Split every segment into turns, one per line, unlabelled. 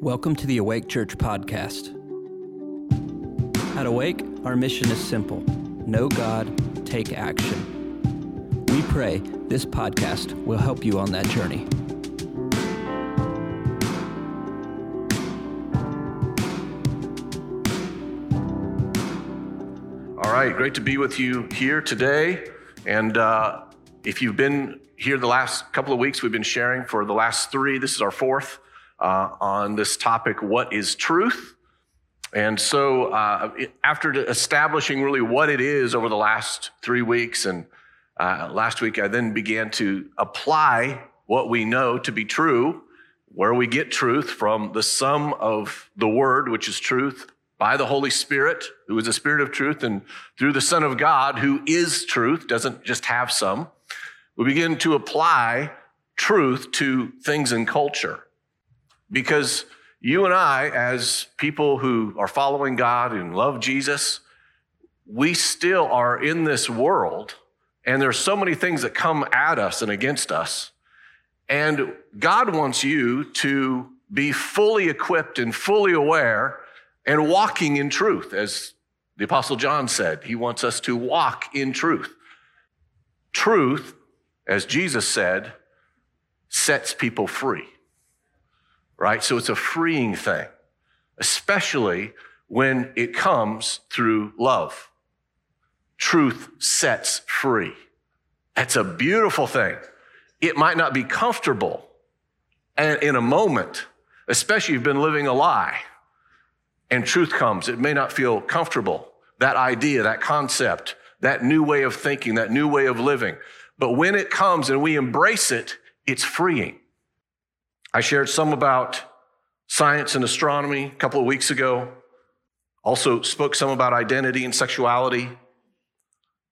Welcome to the Awake Church podcast. At Awake, our mission is simple know God, take action. We pray this podcast will help you on that journey.
All right, great to be with you here today. And uh, if you've been here the last couple of weeks, we've been sharing for the last three. This is our fourth uh, on this topic what is truth? And so, uh, after establishing really what it is over the last three weeks, and uh, last week, I then began to apply what we know to be true, where we get truth from the sum of the Word, which is truth, by the Holy Spirit, who is the Spirit of truth, and through the Son of God, who is truth, doesn't just have some. We begin to apply truth to things in culture. Because you and I, as people who are following God and love Jesus, we still are in this world, and there's so many things that come at us and against us. And God wants you to be fully equipped and fully aware and walking in truth, as the Apostle John said. He wants us to walk in truth. Truth, as Jesus said, sets people free right? So it's a freeing thing, especially when it comes through love. Truth sets free. That's a beautiful thing. It might not be comfortable and in a moment, especially if you've been living a lie and truth comes, it may not feel comfortable. That idea, that concept, that new way of thinking, that new way of living. But when it comes and we embrace it, it's freeing. I shared some about science and astronomy a couple of weeks ago. Also, spoke some about identity and sexuality,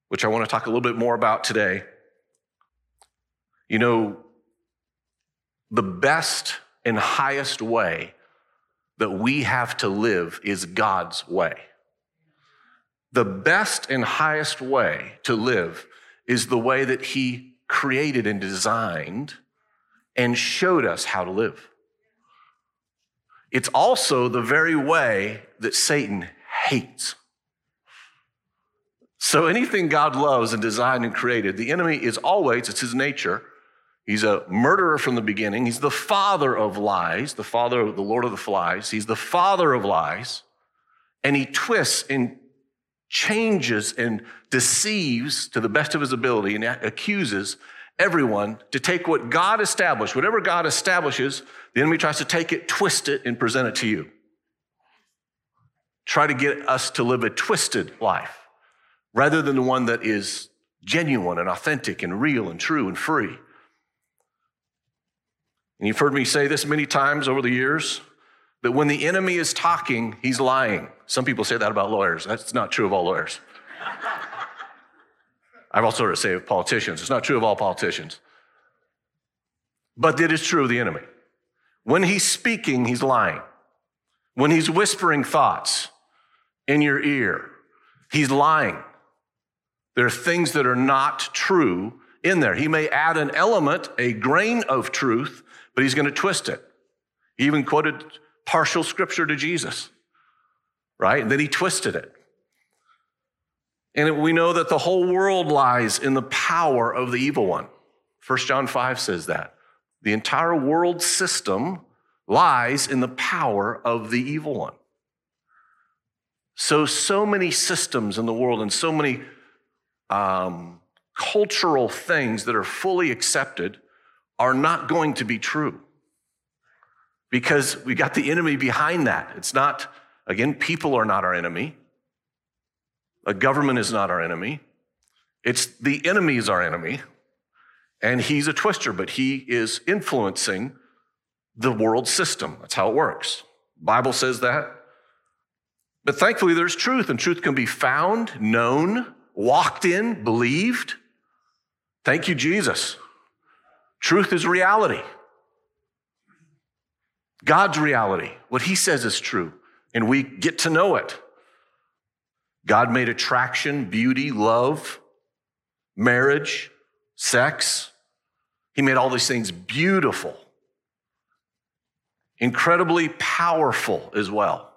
which I want to talk a little bit more about today. You know, the best and highest way that we have to live is God's way. The best and highest way to live is the way that He created and designed and showed us how to live. It's also the very way that Satan hates. So anything God loves and designed and created, the enemy is always, it's his nature. He's a murderer from the beginning. He's the father of lies, the father of the Lord of the Flies. He's the father of lies. And he twists and changes and deceives to the best of his ability and accuses everyone to take what God established, whatever God establishes, the enemy tries to take it, twist it, and present it to you. Try to get us to live a twisted life rather than the one that is genuine and authentic and real and true and free. And you've heard me say this many times over the years that when the enemy is talking, he's lying. Some people say that about lawyers. That's not true of all lawyers. I've also heard it say of politicians. It's not true of all politicians. But it is true of the enemy. When he's speaking, he's lying. When he's whispering thoughts in your ear, he's lying. There are things that are not true in there. He may add an element, a grain of truth, but he's going to twist it. He even quoted partial scripture to Jesus, right? And then he twisted it. And we know that the whole world lies in the power of the evil one. 1 John 5 says that. The entire world system lies in the power of the evil one. So, so many systems in the world and so many um, cultural things that are fully accepted are not going to be true because we got the enemy behind that. It's not, again, people are not our enemy. A government is not our enemy. It's the enemy is our enemy. And he's a twister, but he is influencing the world system. That's how it works. Bible says that. But thankfully there's truth and truth can be found, known, walked in, believed. Thank you Jesus. Truth is reality. God's reality. What he says is true and we get to know it. God made attraction, beauty, love, marriage, sex. He made all these things beautiful incredibly powerful as well.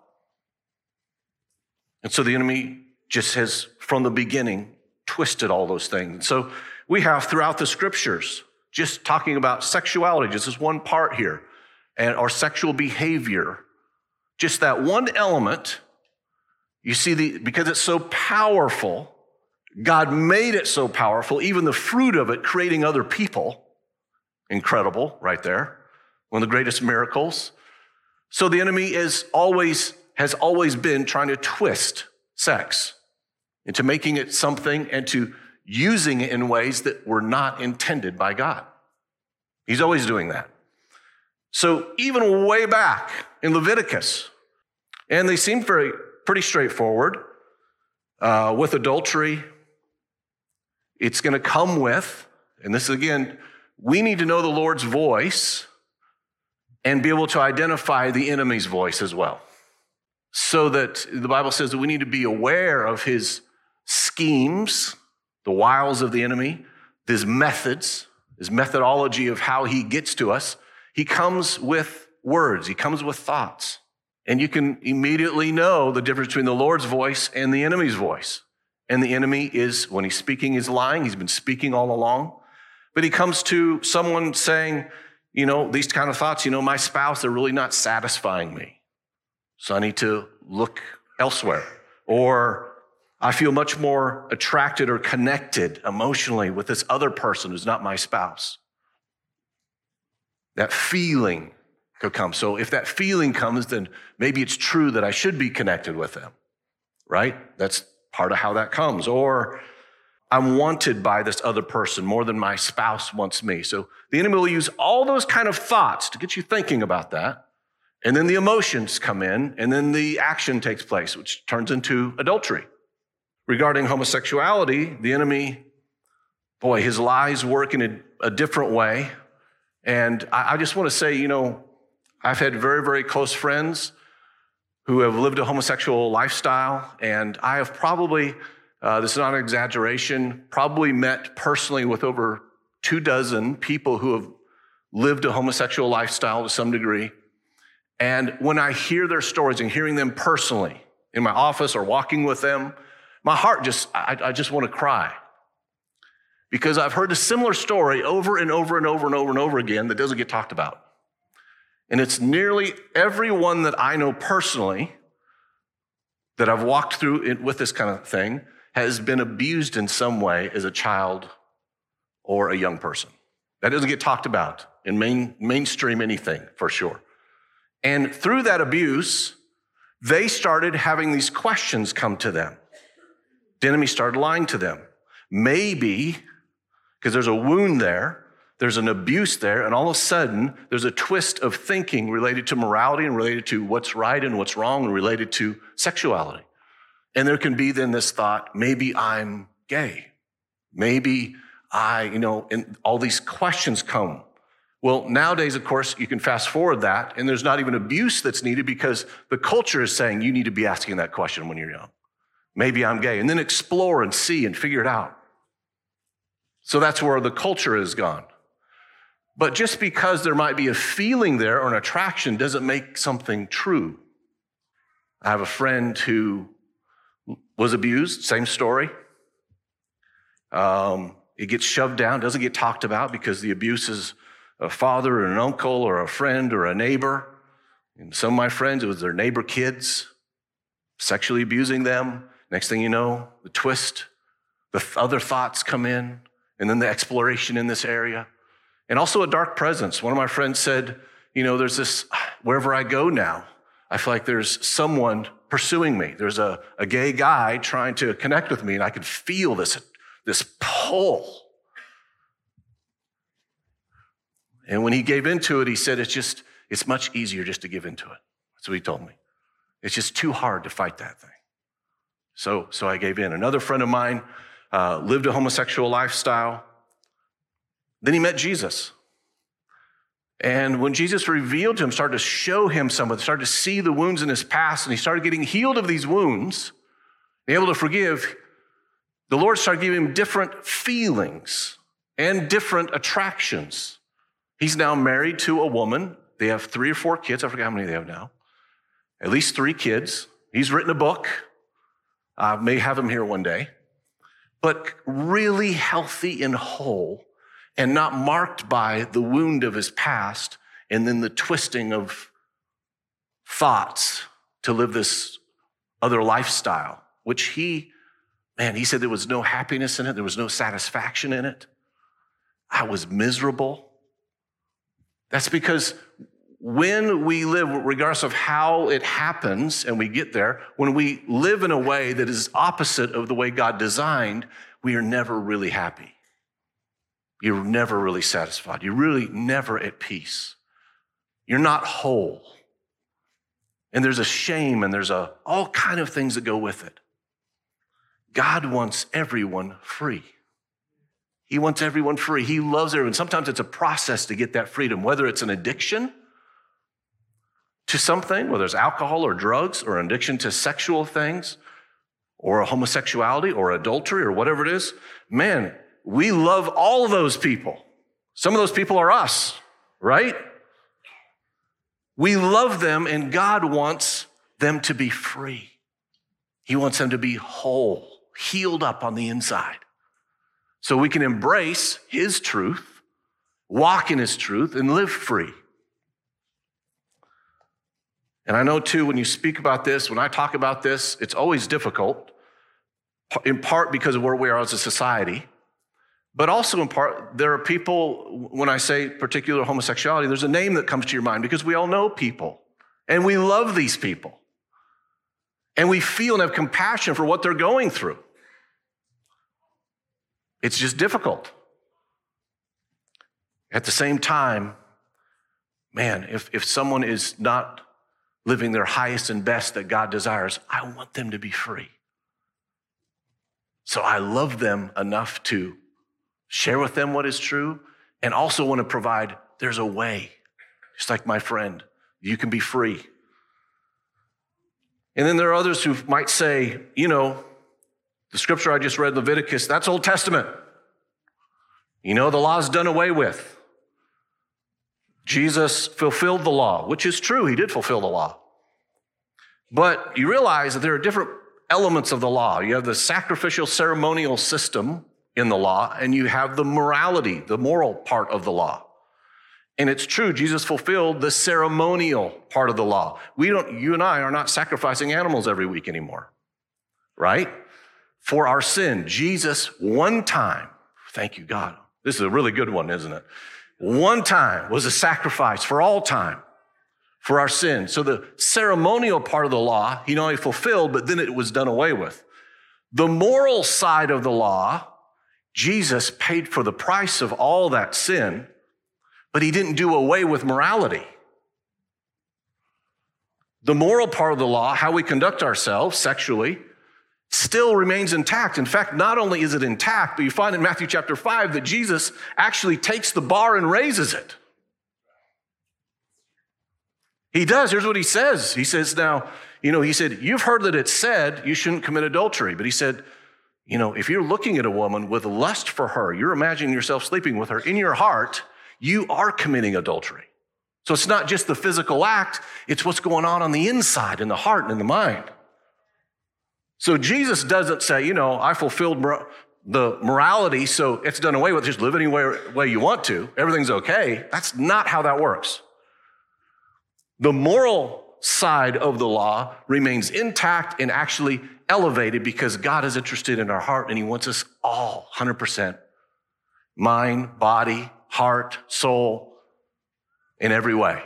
And so the enemy just has, from the beginning, twisted all those things. And So we have throughout the scriptures, just talking about sexuality, just as one part here, and our sexual behavior, just that one element. You see, the, because it's so powerful, God made it so powerful, even the fruit of it, creating other people. Incredible, right there. One of the greatest miracles. So the enemy is always, has always been trying to twist sex into making it something and to using it in ways that were not intended by God. He's always doing that. So even way back in Leviticus, and they seem very pretty straightforward uh, with adultery. It's going to come with, and this is again, we need to know the Lord's voice and be able to identify the enemy's voice as well. So that the Bible says that we need to be aware of his schemes, the wiles of the enemy, his methods, his methodology of how he gets to us. He comes with words, he comes with thoughts. And you can immediately know the difference between the Lord's voice and the enemy's voice. And the enemy is, when he's speaking, he's lying. He's been speaking all along. But he comes to someone saying, you know, these kind of thoughts, you know, my spouse, they're really not satisfying me. So I need to look elsewhere. Or I feel much more attracted or connected emotionally with this other person who's not my spouse. That feeling could come. So if that feeling comes, then maybe it's true that I should be connected with them, right? That's part of how that comes. Or I'm wanted by this other person more than my spouse wants me. So the enemy will use all those kind of thoughts to get you thinking about that. And then the emotions come in, and then the action takes place, which turns into adultery. Regarding homosexuality, the enemy, boy, his lies work in a, a different way. And I, I just want to say, you know, I've had very, very close friends who have lived a homosexual lifestyle, and I have probably uh, this is not an exaggeration, probably met personally with over two dozen people who have lived a homosexual lifestyle to some degree. And when I hear their stories and hearing them personally in my office or walking with them, my heart just, I, I just want to cry. Because I've heard a similar story over and over and over and over and over again that doesn't get talked about. And it's nearly everyone that I know personally that I've walked through with this kind of thing has been abused in some way as a child or a young person. That doesn't get talked about in main, mainstream anything for sure. And through that abuse, they started having these questions come to them. The enemy started lying to them. Maybe, because there's a wound there, there's an abuse there, and all of a sudden, there's a twist of thinking related to morality and related to what's right and what's wrong and related to sexuality. And there can be then this thought, maybe I'm gay. Maybe I, you know, and all these questions come. Well, nowadays, of course, you can fast forward that, and there's not even abuse that's needed because the culture is saying you need to be asking that question when you're young. Maybe I'm gay. And then explore and see and figure it out. So that's where the culture has gone. But just because there might be a feeling there or an attraction doesn't make something true. I have a friend who was abused, same story. Um, it gets shoved down, doesn't get talked about because the abuse is a father or an uncle or a friend or a neighbor. And some of my friends, it was their neighbor kids sexually abusing them. Next thing you know, the twist, the other thoughts come in, and then the exploration in this area. And also a dark presence. One of my friends said, You know, there's this, wherever I go now, I feel like there's someone pursuing me. There's a, a gay guy trying to connect with me, and I can feel this, this pull. And when he gave into it, he said, It's just, it's much easier just to give into it. That's what he told me. It's just too hard to fight that thing. So, so I gave in. Another friend of mine uh, lived a homosexual lifestyle. Then he met Jesus. And when Jesus revealed to him, started to show him something, started to see the wounds in his past, and he started getting healed of these wounds, able to forgive, the Lord started giving him different feelings and different attractions. He's now married to a woman They have three or four kids. I forget how many they have now. At least three kids. He's written a book. I may have him here one day. But really healthy and whole and not marked by the wound of his past and then the twisting of thoughts to live this other lifestyle, which he, man, he said there was no happiness in it, there was no satisfaction in it. I was miserable. That's because when we live, regardless of how it happens and we get there, when we live in a way that is opposite of the way God designed, we are never really happy. You're never really satisfied. You're really never at peace. You're not whole. And there's a shame and there's a, all kind of things that go with it. God wants everyone free. He wants everyone free. He loves everyone. Sometimes it's a process to get that freedom, whether it's an addiction to something, whether it's alcohol or drugs or an addiction to sexual things or homosexuality or adultery or whatever it is. Man, we love all those people. Some of those people are us, right? We love them, and God wants them to be free. He wants them to be whole, healed up on the inside. So we can embrace His truth, walk in His truth, and live free. And I know too, when you speak about this, when I talk about this, it's always difficult, in part because of where we are as a society. But also, in part, there are people, when I say particular homosexuality, there's a name that comes to your mind because we all know people and we love these people. And we feel and have compassion for what they're going through. It's just difficult. At the same time, man, if, if someone is not living their highest and best that God desires, I want them to be free. So I love them enough to share with them what is true, and also want to provide there's a way, just like my friend, you can be free. And then there are others who might say, you know, the scripture I just read, Leviticus, that's Old Testament. You know, the law's done away with. Jesus fulfilled the law, which is true, he did fulfill the law. But you realize that there are different elements of the law. You have the sacrificial ceremonial system, in the law, and you have the morality, the moral part of the law. And it's true, Jesus fulfilled the ceremonial part of the law. We don't, you and I are not sacrificing animals every week anymore, right? For our sin, Jesus, one time, thank you, God. This is a really good one, isn't it? One time was a sacrifice for all time for our sin. So the ceremonial part of the law, he not only fulfilled, but then it was done away with. The moral side of the law, Jesus paid for the price of all that sin, but he didn't do away with morality. The moral part of the law, how we conduct ourselves sexually, still remains intact. In fact, not only is it intact, but you find in Matthew chapter 5 that Jesus actually takes the bar and raises it. He does. Here's what he says. He says, Now, you know, he said, You've heard that it's said you shouldn't commit adultery. But he said, you know, if you're looking at a woman with lust for her, you're imagining yourself sleeping with her in your heart, you are committing adultery. So it's not just the physical act, it's what's going on on the inside, in the heart, and in the mind. So Jesus doesn't say, you know, I fulfilled the morality, so it's done away with. Just live any way, way you want to. Everything's okay. That's not how that works. The moral side of the law remains intact and actually elevated because God is interested in our heart and He wants us all 100% mind, body, heart, soul, in every way.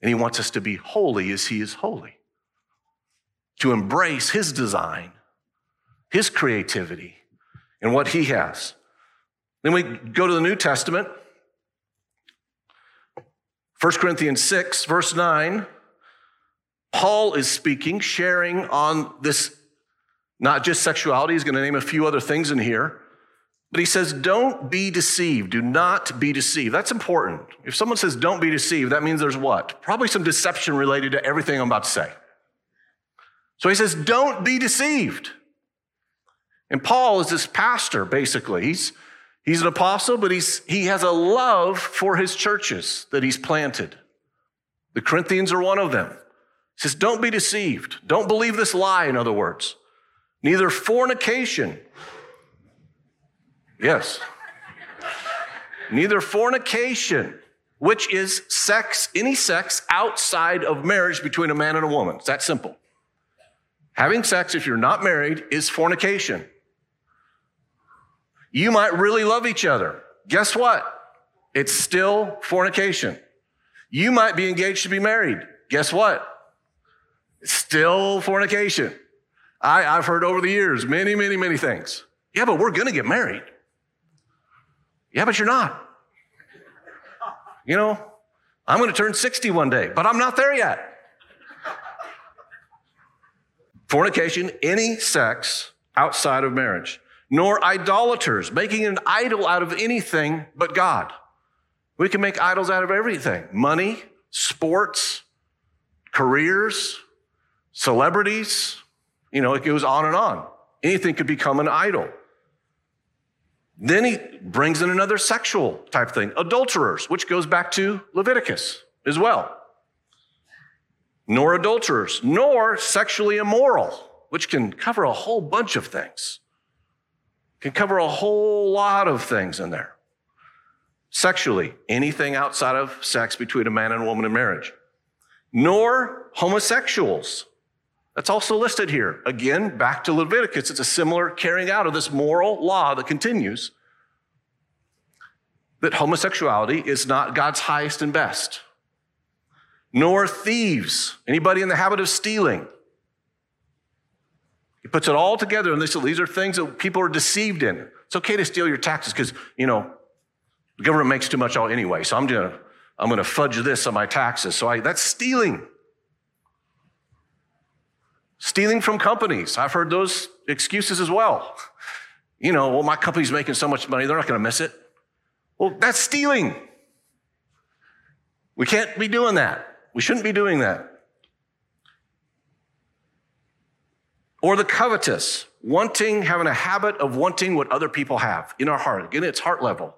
And He wants us to be holy as He is holy, to embrace His design, His creativity, and what He has. Then we go to the New Testament. 1 Corinthians 6, verse 9. Paul is speaking, sharing on this not just sexuality, he's going to name a few other things in here. But he says, don't be deceived. Do not be deceived. That's important. If someone says, don't be deceived, that means there's what? Probably some deception related to everything I'm about to say. So he says, don't be deceived. And Paul is this pastor, basically. He's, he's an apostle, but he's, he has a love for his churches that he's planted. The Corinthians are one of them. Says, Don't be deceived. Don't believe this lie, in other words. Neither fornication. Yes. Neither fornication, which is sex, any sex outside of marriage between a man and a woman. It's that simple. Having sex, if you're not married, is fornication. You might really love each other. Guess what? It's still fornication. You might be engaged to be married. Guess what? Still fornication. I, have heard over the years many, many, many things. Yeah, but we're going to get married. Yeah, but you're not. You know, I'm going to turn 60 one day, but I'm not there yet. Fornication, any sex outside of marriage, nor idolaters, making an idol out of anything but God. We can make idols out of everything money, sports, careers, celebrities. You know, it goes on and on. Anything could become an idol. Then he brings in another sexual type thing, adulterers, which goes back to Leviticus as well. Nor adulterers, nor sexually immoral, which can cover a whole bunch of things. Can cover a whole lot of things in there. Sexually, anything outside of sex between a man and a woman in marriage. Nor homosexuals, that's also listed here. Again, back to Leviticus, it's a similar carrying out of this moral law that continues that homosexuality is not God's highest and best. Nor thieves, anybody in the habit of stealing. He puts it all together, and these are things that people are deceived in. It's okay to steal your taxes because, you know, the government makes too much anyway, so I'm gonna, I'm gonna fudge this on my taxes. So I, that's stealing. Stealing from companies. I've heard those excuses as well. You know, well, my company's making so much money, they're not going to miss it. Well, that's stealing. We can't be doing that. We shouldn't be doing that. Or the covetous, wanting, having a habit of wanting what other people have in our heart. Again, it's heart level.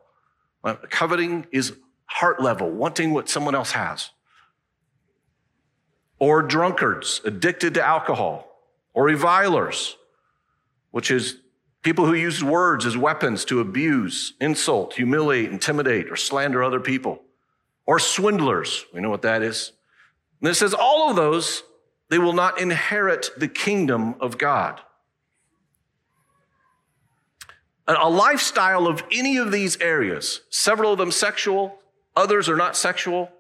Uh, coveting is heart level, wanting what someone else has or drunkards addicted to alcohol, or revilers, which is people who use words as weapons to abuse, insult, humiliate, intimidate, or slander other people, or swindlers. We know what that is. And it says all of those, they will not inherit the kingdom of God. A lifestyle of any of these areas, several of them sexual, others are not sexual,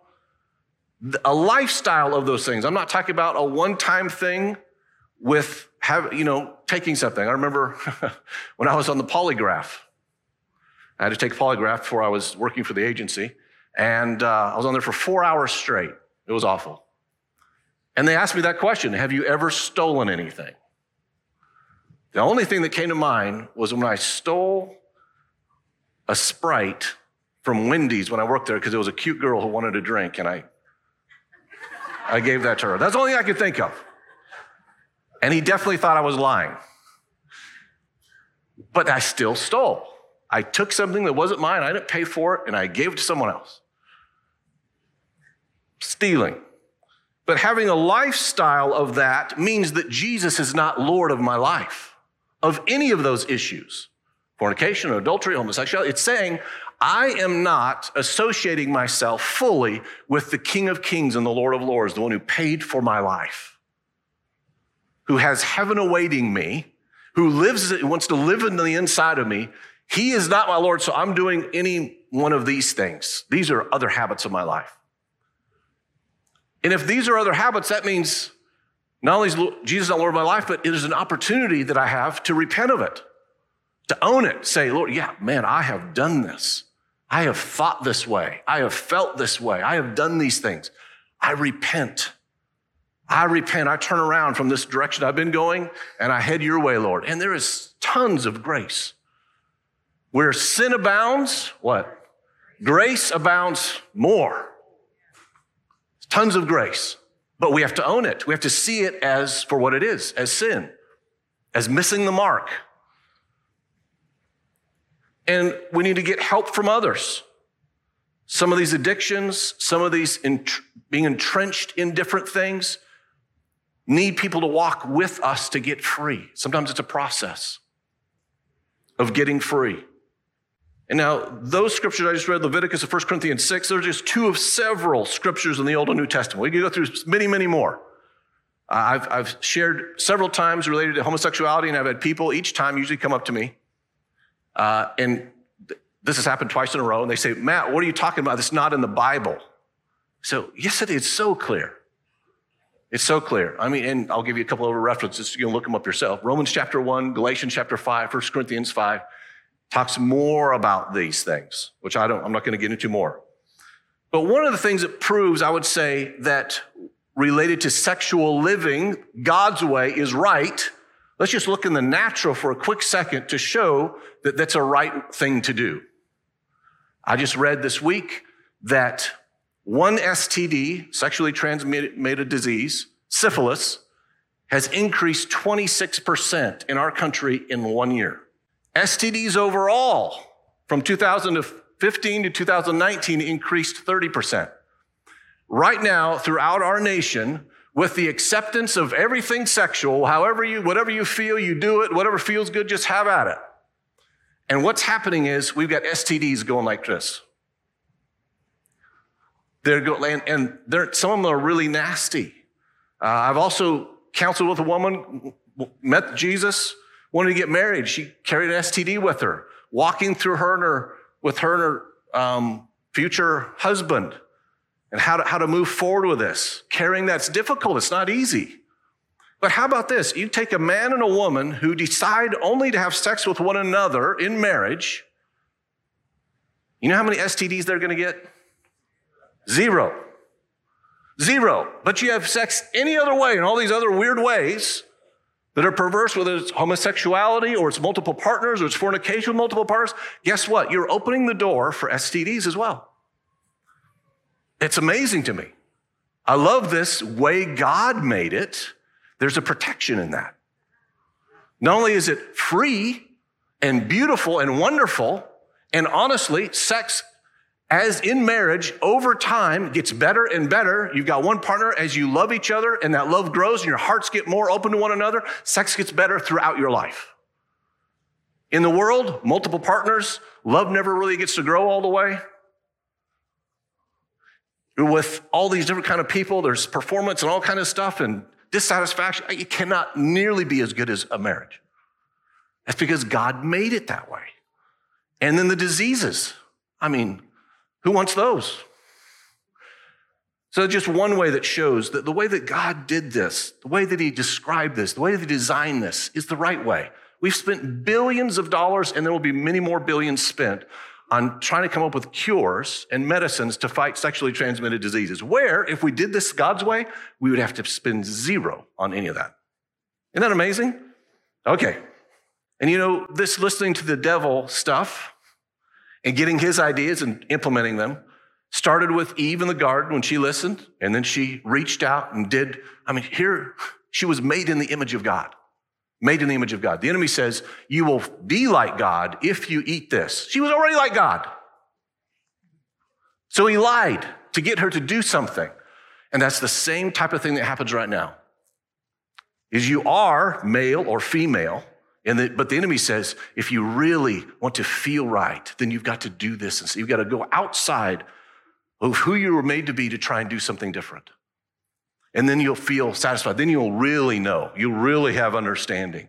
a lifestyle of those things. I'm not talking about a one-time thing with have you know taking something. I remember when I was on the polygraph. I had to take a polygraph before I was working for the agency, and uh, I was on there for four hours straight. It was awful. And they asked me that question: Have you ever stolen anything? The only thing that came to mind was when I stole a Sprite from Wendy's when I worked there because it was a cute girl who wanted a drink, and I I gave that to her. That's the only thing I could think of. And he definitely thought I was lying. But I still stole. I took something that wasn't mine, I didn't pay for it, and I gave it to someone else. Stealing. But having a lifestyle of that means that Jesus is not Lord of my life, of any of those issues fornication, adultery, homosexuality. It's saying, I am not associating myself fully with the King of Kings and the Lord of Lords, the one who paid for my life, who has heaven awaiting me, who lives, wants to live in the inside of me. He is not my Lord, so I'm doing any one of these things. These are other habits of my life. And if these are other habits, that means not only is Jesus not Lord of my life, but it is an opportunity that I have to repent of it, to own it. Say, Lord, yeah, man, I have done this. I have thought this way. I have felt this way. I have done these things. I repent. I repent. I turn around from this direction I've been going and I head your way, Lord. And there is tons of grace. Where sin abounds, what? Grace abounds more. Tons of grace. But we have to own it. We have to see it as for what it is, as sin, as missing the mark, and we need to get help from others. some of these addictions, some of these ent- being entrenched in different things, need people to walk with us to get free. Sometimes it's a process of getting free. And now, those scriptures I just read, Leviticus and 1 Corinthians 6, they're just two of several scriptures in the Old and New Testament. We can go through many, many more. I've, I've shared several times related to homosexuality, and I've had people each time usually come up to me. Uh, and th- this has happened twice in a row, and they say, Matt, what are you talking about? It's not in the Bible. So, yes, it is so clear. It's so clear. I mean, and I'll give you a couple of references. You can look them up yourself. Romans chapter 1, Galatians chapter 5, 1 Corinthians 5 talks more about these things, which I don't, I'm not going to get into more. But one of the things that proves, I would say, that related to sexual living, God's way is right. Let's just look in the natural for a quick second to show that that's a right thing to do. I just read this week that one STD, sexually transmitted disease, syphilis, has increased 26% in our country in one year. STDs overall from 2015 to 2019 increased 30%. Right now, throughout our nation, with the acceptance of everything sexual, however you, whatever you feel, you do it, whatever feels good, just have at it. And what's happening is we've got STDs going like this. They're going, and, and some of them are really nasty. Uh, I've also counseled with a woman, met Jesus, wanted to get married. She carried an STD with her, walking through her and her, with her and her um, future husband and how to, how to move forward with this. Carrying that's difficult. It's not easy. But how about this? You take a man and a woman who decide only to have sex with one another in marriage. You know how many STDs they're going to get? Zero. Zero. But you have sex any other way in all these other weird ways that are perverse, whether it's homosexuality or it's multiple partners or it's fornication with multiple partners, guess what? You're opening the door for STDs as well. It's amazing to me. I love this way God made it. There's a protection in that. Not only is it free and beautiful and wonderful, and honestly, sex as in marriage, over time gets better and better. You've got one partner as you love each other and that love grows and your hearts get more open to one another. Sex gets better throughout your life. In the world, multiple partners, love never really gets to grow all the way. With all these different kind of people, there's performance and all kind of stuff and dissatisfaction. It cannot nearly be as good as a marriage. That's because God made it that way. And then the diseases. I mean, who wants those? So, just one way that shows that the way that God did this, the way that He described this, the way that He designed this is the right way. We've spent billions of dollars, and there will be many more billions spent on trying to come up with cures and medicines to fight sexually transmitted diseases. Where, if we did this God's way, we would have to spend zero on any of that. Isn't that amazing? Okay. And you know, this listening to the devil stuff, and getting his ideas and implementing them. Started with Eve in the garden when she listened, and then she reached out and did. I mean, here, she was made in the image of God. Made in the image of God. The enemy says, You will be like God if you eat this. She was already like God. So he lied to get her to do something. And that's the same type of thing that happens right now. Is you are male or female, and the, but the enemy says, if you really want to feel right, then you've got to do this. And so you've got to go outside of who you were made to be to try and do something different. And then you'll feel satisfied. Then you'll really know. You'll really have understanding.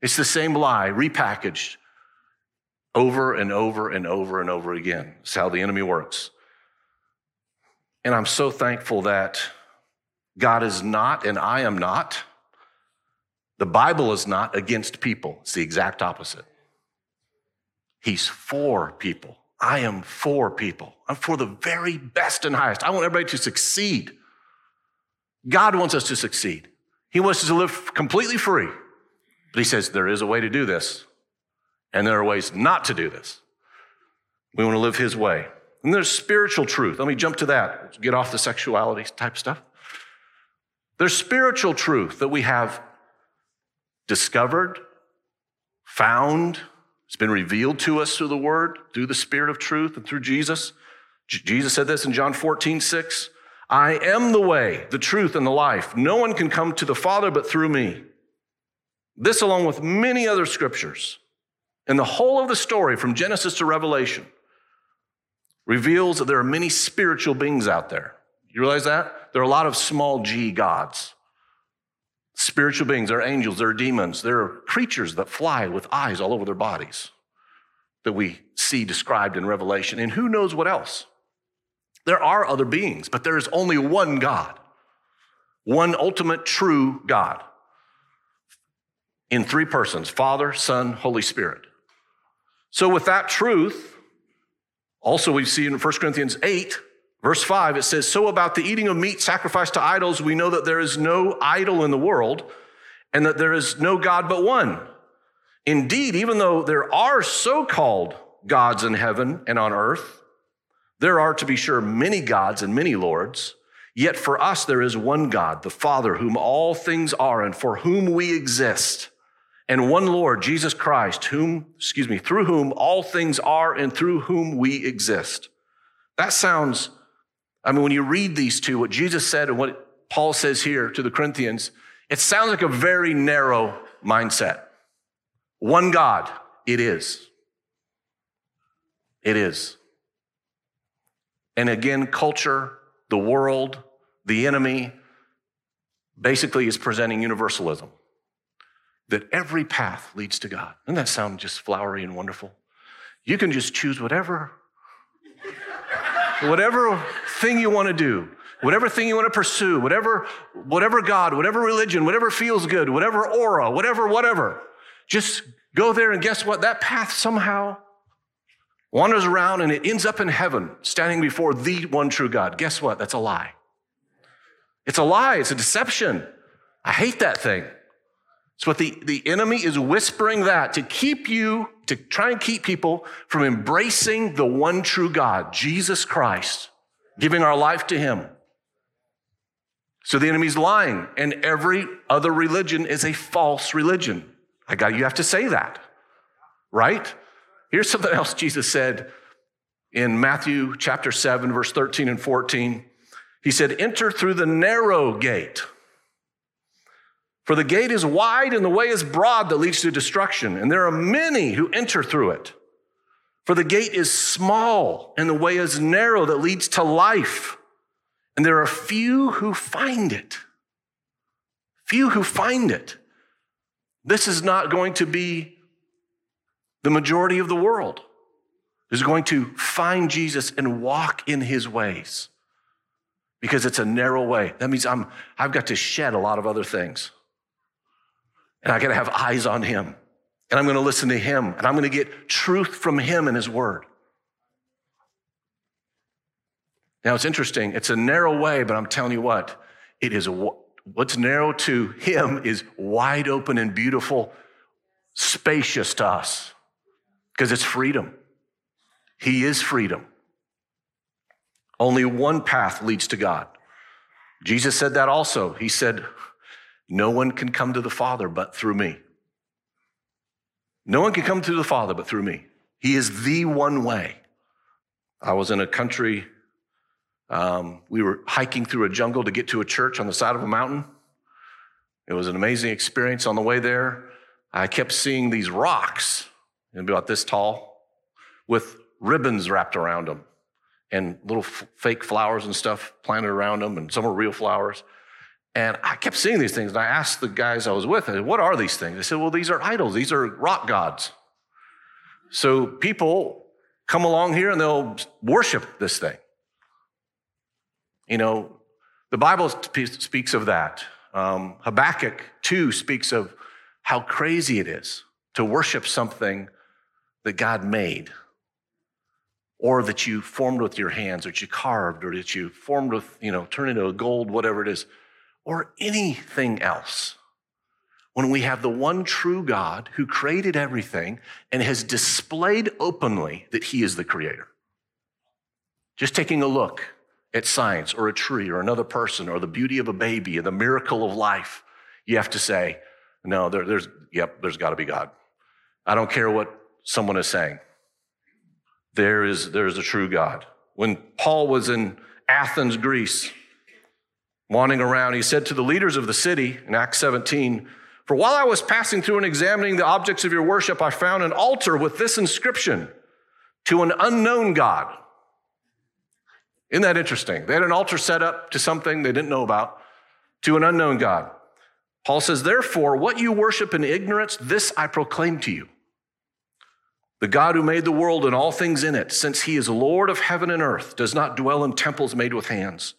It's the same lie repackaged over and over and over and over again. It's how the enemy works. And I'm so thankful that God is not, and I am not the Bible is not against people, it's the exact opposite. He's for people. I am for people. I'm for the very best and highest. I want everybody to succeed. God wants us to succeed. He wants us to live completely free. But He says there is a way to do this, and there are ways not to do this. We want to live His way. And there's spiritual truth. Let me jump to that. Get off the sexuality type stuff. There's spiritual truth that we have discovered, found, it's been revealed to us through the Word, through the Spirit of truth, and through Jesus. Jesus said this in John 14, 6. I am the way, the truth, and the life. No one can come to the Father but through me. This, along with many other scriptures, and the whole of the story from Genesis to Revelation, reveals that there are many spiritual beings out there. You realize that? There are a lot of small g gods. Spiritual beings, they're angels, they're demons, they're creatures that fly with eyes all over their bodies that we see described in Revelation. And who knows what else? There are other beings, but there is only one God, one ultimate true God in three persons Father, Son, Holy Spirit. So, with that truth, also we see in 1 Corinthians 8, verse 5, it says, So about the eating of meat sacrificed to idols, we know that there is no idol in the world and that there is no God but one. Indeed, even though there are so called gods in heaven and on earth, there are, to be sure, many gods and many lords. Yet for us, there is one God, the Father, whom all things are and for whom we exist, and one Lord, Jesus Christ, whom, excuse me, through whom all things are and through whom we exist. That sounds, I mean, when you read these two, what Jesus said and what Paul says here to the Corinthians, it sounds like a very narrow mindset. One God, it is. It is. And again, culture, the world, the enemy basically is presenting universalism that every path leads to God. Doesn't that sound just flowery and wonderful? You can just choose whatever, whatever thing you want to do, whatever thing you want to pursue, whatever, whatever God, whatever religion, whatever feels good, whatever aura, whatever, whatever. Just go there and guess what? That path somehow wanders around and it ends up in heaven, standing before the one true God. Guess what? That's a lie. It's a lie, it's a deception. I hate that thing. It's what the, the enemy is whispering that to keep you, to try and keep people from embracing the one true God, Jesus Christ, giving our life to him. So the enemy's lying, and every other religion is a false religion. I got you have to say that, right? Here's something else Jesus said in Matthew chapter 7, verse 13 and 14. He said, Enter through the narrow gate. For the gate is wide and the way is broad that leads to destruction, and there are many who enter through it. For the gate is small and the way is narrow that leads to life, and there are few who find it. Few who find it. This is not going to be the majority of the world is going to find Jesus and walk in his ways because it's a narrow way. That means I'm, I've got to shed a lot of other things. And I got to have eyes on him. And I'm going to listen to him. And I'm going to get truth from him and his word. Now it's interesting. It's a narrow way, but I'm telling you what, it is what's narrow to him is wide open and beautiful, spacious to us because it's freedom. He is freedom. Only one path leads to God. Jesus said that also. He said, No one can come to the Father but through me. No one can come to the Father but through me. He is the one way. I was in a country, um, we were hiking through a jungle to get to a church on the side of a mountain. It was an amazing experience on the way there. I kept seeing these rocks about this tall, with ribbons wrapped around them and little f- fake flowers and stuff planted around them, and some are real flowers. And I kept seeing these things, and I asked the guys I was with, What are these things? They said, Well, these are idols, these are rock gods. So people come along here and they'll worship this thing. You know, the Bible speaks of that. Um, Habakkuk 2 speaks of how crazy it is to worship something that God made, or that you formed with your hands, or that you carved, or that you formed with, you know, turned into a gold, whatever it is, or anything else. When we have the one true God who created everything and has displayed openly that he is the creator. Just taking a look at science or a tree or another person or the beauty of a baby and the miracle of life, you have to say, no, there, there's, yep, there's got to be God. I don't care what someone is saying. There is, there is a true God. when Paul was in Athens, Greece, wandering around, he said to the leaders of the city in Acts 17, For while I was passing through and examining the objects of your worship, I found an altar with this inscription to an unknown God. Isn't that interesting? They had an altar set up to something they didn't know about, to an unknown God. Paul says, Therefore, what you worship in ignorance, this I proclaim to you. The God who made the world and all things in it, since he is Lord of heaven and earth, does not dwell in temples made with hands,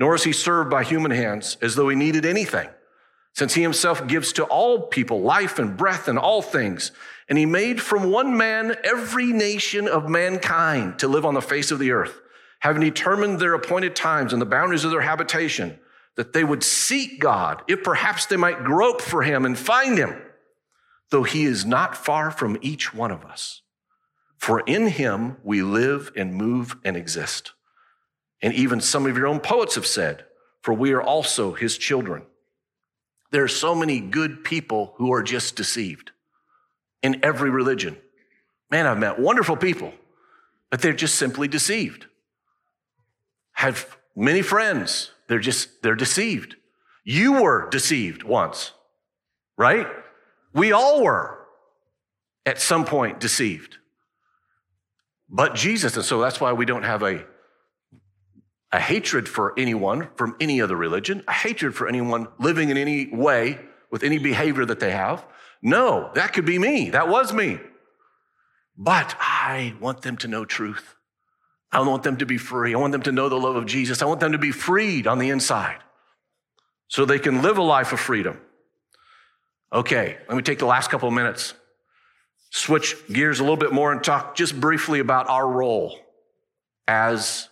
nor is he served by human hands as though he needed anything, since he himself gives to all people life and breath and all things. And he made from one man every nation of mankind to live on the face of the earth, having determined their appointed times and the boundaries of their habitation, that they would seek God, if perhaps they might grope for him and find him though he is not far from each one of us. For in him we live and move and exist. And even some of your own poets have said, for we are also his children. There are so many good people who are just deceived in every religion. Man, I've met wonderful people, but they're just simply deceived. Have many friends, they're just, they're deceived. You were deceived once, right? We all were at some point deceived. But Jesus, and so that's why we don't have a, a hatred for anyone from any other religion, a hatred for anyone living in any way with any behavior that they have. No, that could be me. That was me. But I want them to know truth. I want them to be free. I want them to know the love of Jesus. I want them to be freed on the inside so they can live a life of freedom. Okay, let me take the last couple of minutes, switch gears a little bit more and talk just briefly about our role as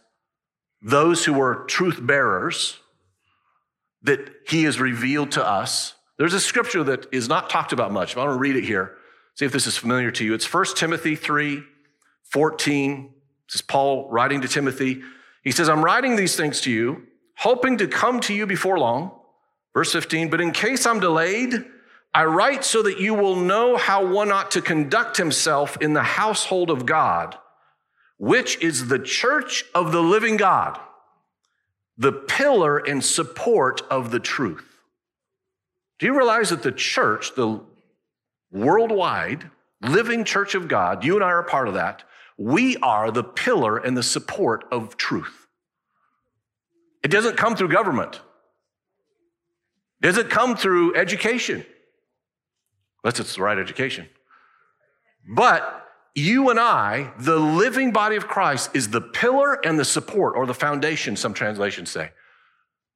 those who are truth bearers that he has revealed to us. There's a scripture that is not talked about much, but I want to read it here. See if this is familiar to you. It's 1 Timothy 3 14. This is Paul writing to Timothy. He says, I'm writing these things to you, hoping to come to you before long. Verse 15, but in case I'm delayed, I write so that you will know how one ought to conduct himself in the household of God, which is the church of the living God, the pillar and support of the truth. Do you realize that the church, the worldwide living church of God, you and I are part of that, we are the pillar and the support of truth. It doesn't come through government. It doesn't come through education unless it's the right education. But you and I, the living body of Christ, is the pillar and the support, or the foundation, some translations say.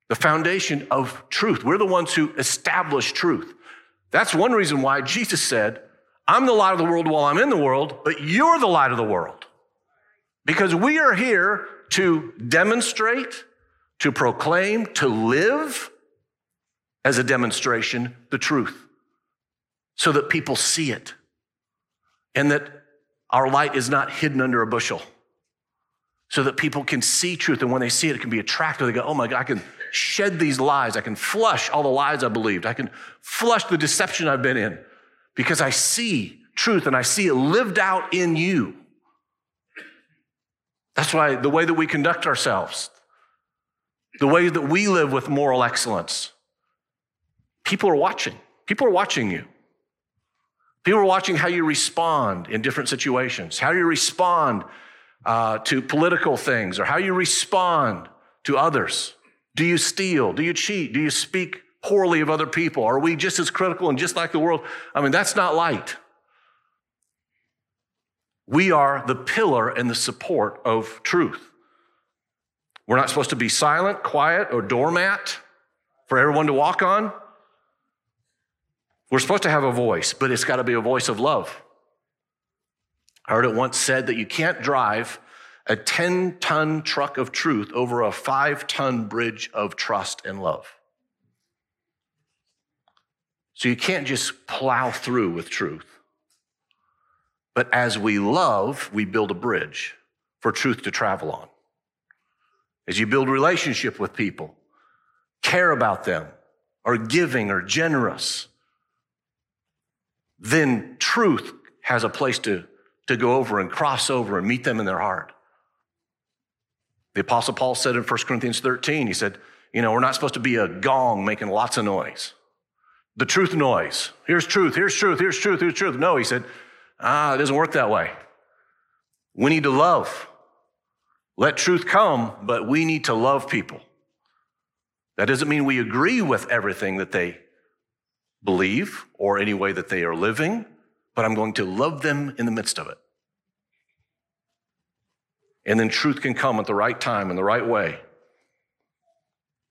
The foundation of truth. We're the ones who establish truth. That's one reason why Jesus said, I'm the light of the world while I'm in the world, but you're the light of the world. Because we are here to demonstrate, to proclaim, to live as a demonstration the truth so that people see it. And that our light is not hidden under a bushel. So that people can see truth. And when they see it it can be attractive. They go oh my god i can shed these lies. I can flush all the lies i believed. I can flush the deception i've been in because i see truth and i see it lived out in you. That's why the way that we conduct ourselves the way that we live with moral excellence people are watching. People are watching you People are watching how you respond in different situations, how you respond uh, to political things, or how you respond to others. Do you steal? Do you cheat? Do you speak poorly of other people? Are we just as critical and just like the world? I mean, that's not light. We are the pillar and the support of truth. We're not supposed to be silent, quiet, or doormat for everyone to walk on. We're supposed to have a voice, but it's got to be a voice of love. I heard it once said that you can't drive a 10 ton truck of truth over a five ton bridge of trust and love. So you can't just plow through with truth. But as we love, we build a bridge for truth to travel on. As you build relationship with people, care about them, are giving or generous, then truth has a place to, to go over and cross over and meet them in their heart. The Apostle Paul said in 1 Corinthians 13, he said, You know, we're not supposed to be a gong making lots of noise. The truth noise. Here's truth, here's truth, here's truth, here's truth. No, he said, Ah, it doesn't work that way. We need to love. Let truth come, but we need to love people. That doesn't mean we agree with everything that they believe or any way that they are living, but I'm going to love them in the midst of it. And then truth can come at the right time in the right way.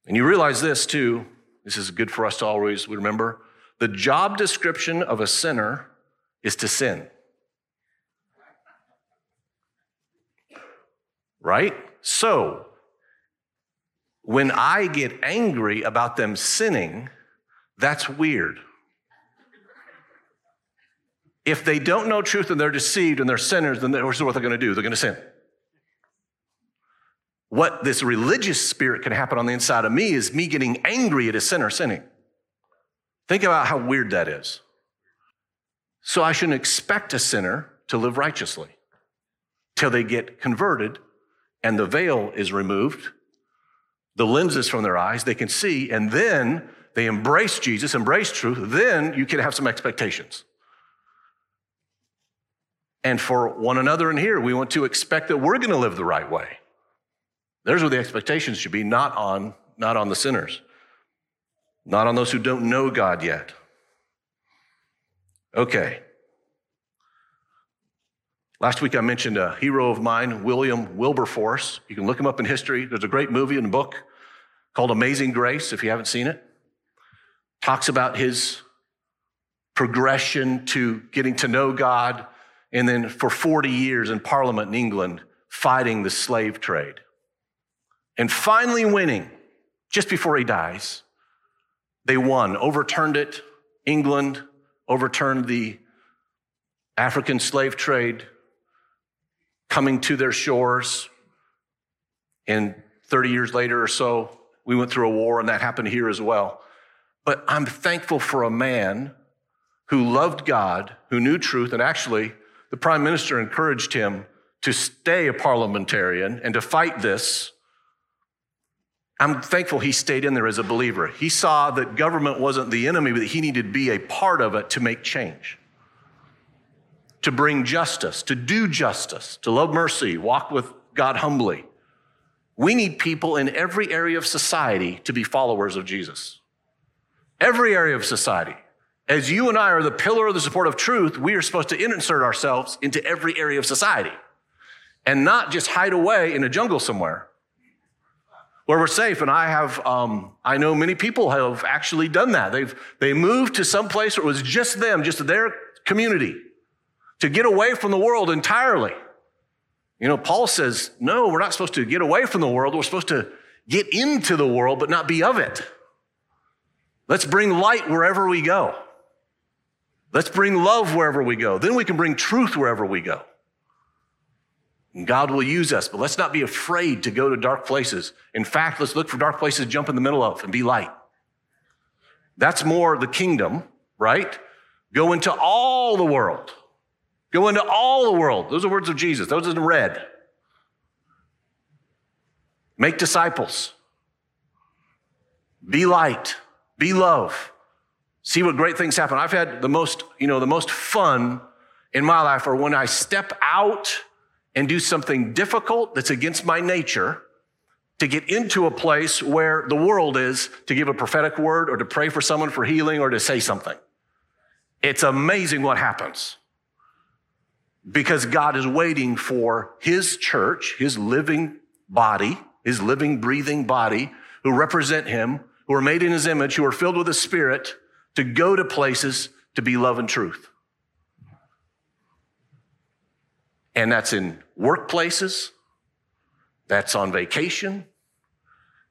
And you realize this too, this is good for us to always remember. The job description of a sinner is to sin. Right? So, when I get angry about them sinning, that's weird. If they don't know truth and they're deceived and they're sinners, then here's what they're going to do they're going to sin. What this religious spirit can happen on the inside of me is me getting angry at a sinner sinning. Think about how weird that is. So I shouldn't expect a sinner to live righteously till they get converted and the veil is removed, the lenses from their eyes, they can see, and then they embrace Jesus, embrace truth, then you can have some expectations. And for one another in here, we want to expect that we're going to live the right way. There's where the expectations should be, not on, not on the sinners, not on those who don't know God yet. Okay. Last week I mentioned a hero of mine, William Wilberforce. You can look him up in history. There's a great movie and book called Amazing Grace, if you haven't seen it. Talks about his progression to getting to know God, and then for 40 years in Parliament in England, fighting the slave trade. And finally winning, just before he dies, they won, overturned it. England overturned the African slave trade coming to their shores. And 30 years later or so, we went through a war, and that happened here as well. But I'm thankful for a man who loved God, who knew truth, and actually, the prime minister encouraged him to stay a parliamentarian and to fight this. I'm thankful he stayed in there as a believer. He saw that government wasn't the enemy, but he needed to be a part of it to make change to bring justice, to do justice, to love mercy, walk with God humbly. We need people in every area of society to be followers of Jesus. Every area of society. As you and I are the pillar of the support of truth, we are supposed to insert ourselves into every area of society and not just hide away in a jungle somewhere where we're safe. And I have, um, I know many people have actually done that. They've they moved to some place where it was just them, just their community to get away from the world entirely. You know, Paul says, no, we're not supposed to get away from the world. We're supposed to get into the world, but not be of it. Let's bring light wherever we go. Let's bring love wherever we go. Then we can bring truth wherever we go. And God will use us, but let's not be afraid to go to dark places. In fact, let's look for dark places jump in the middle of and be light. That's more the kingdom, right? Go into all the world. Go into all the world. Those are words of Jesus. Those are in red. Make disciples. Be light. Be love. See what great things happen. I've had the most, you know, the most fun in my life are when I step out and do something difficult that's against my nature to get into a place where the world is to give a prophetic word or to pray for someone for healing or to say something. It's amazing what happens because God is waiting for his church, his living body, his living, breathing body, who represent him, who are made in his image, who are filled with the Spirit, to go to places to be love and truth. And that's in workplaces, that's on vacation,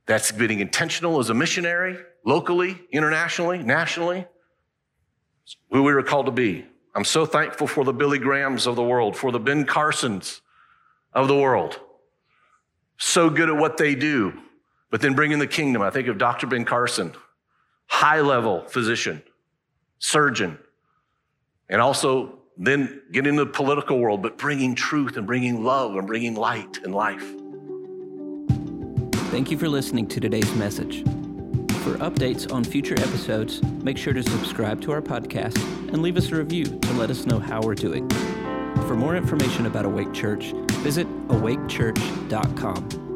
that's being intentional as a missionary, locally, internationally, nationally. It's who we were called to be. I'm so thankful for the Billy Grahams of the world, for the Ben Carsons of the world. So good at what they do. But then bringing the kingdom, I think of Dr. Ben Carson, high level physician, surgeon, and also then get into the political world, but bringing truth and bringing love and bringing light and life.
Thank you for listening to today's message. For updates on future episodes, make sure to subscribe to our podcast and leave us a review to let us know how we're doing. For more information about Awake Church, visit awakechurch.com.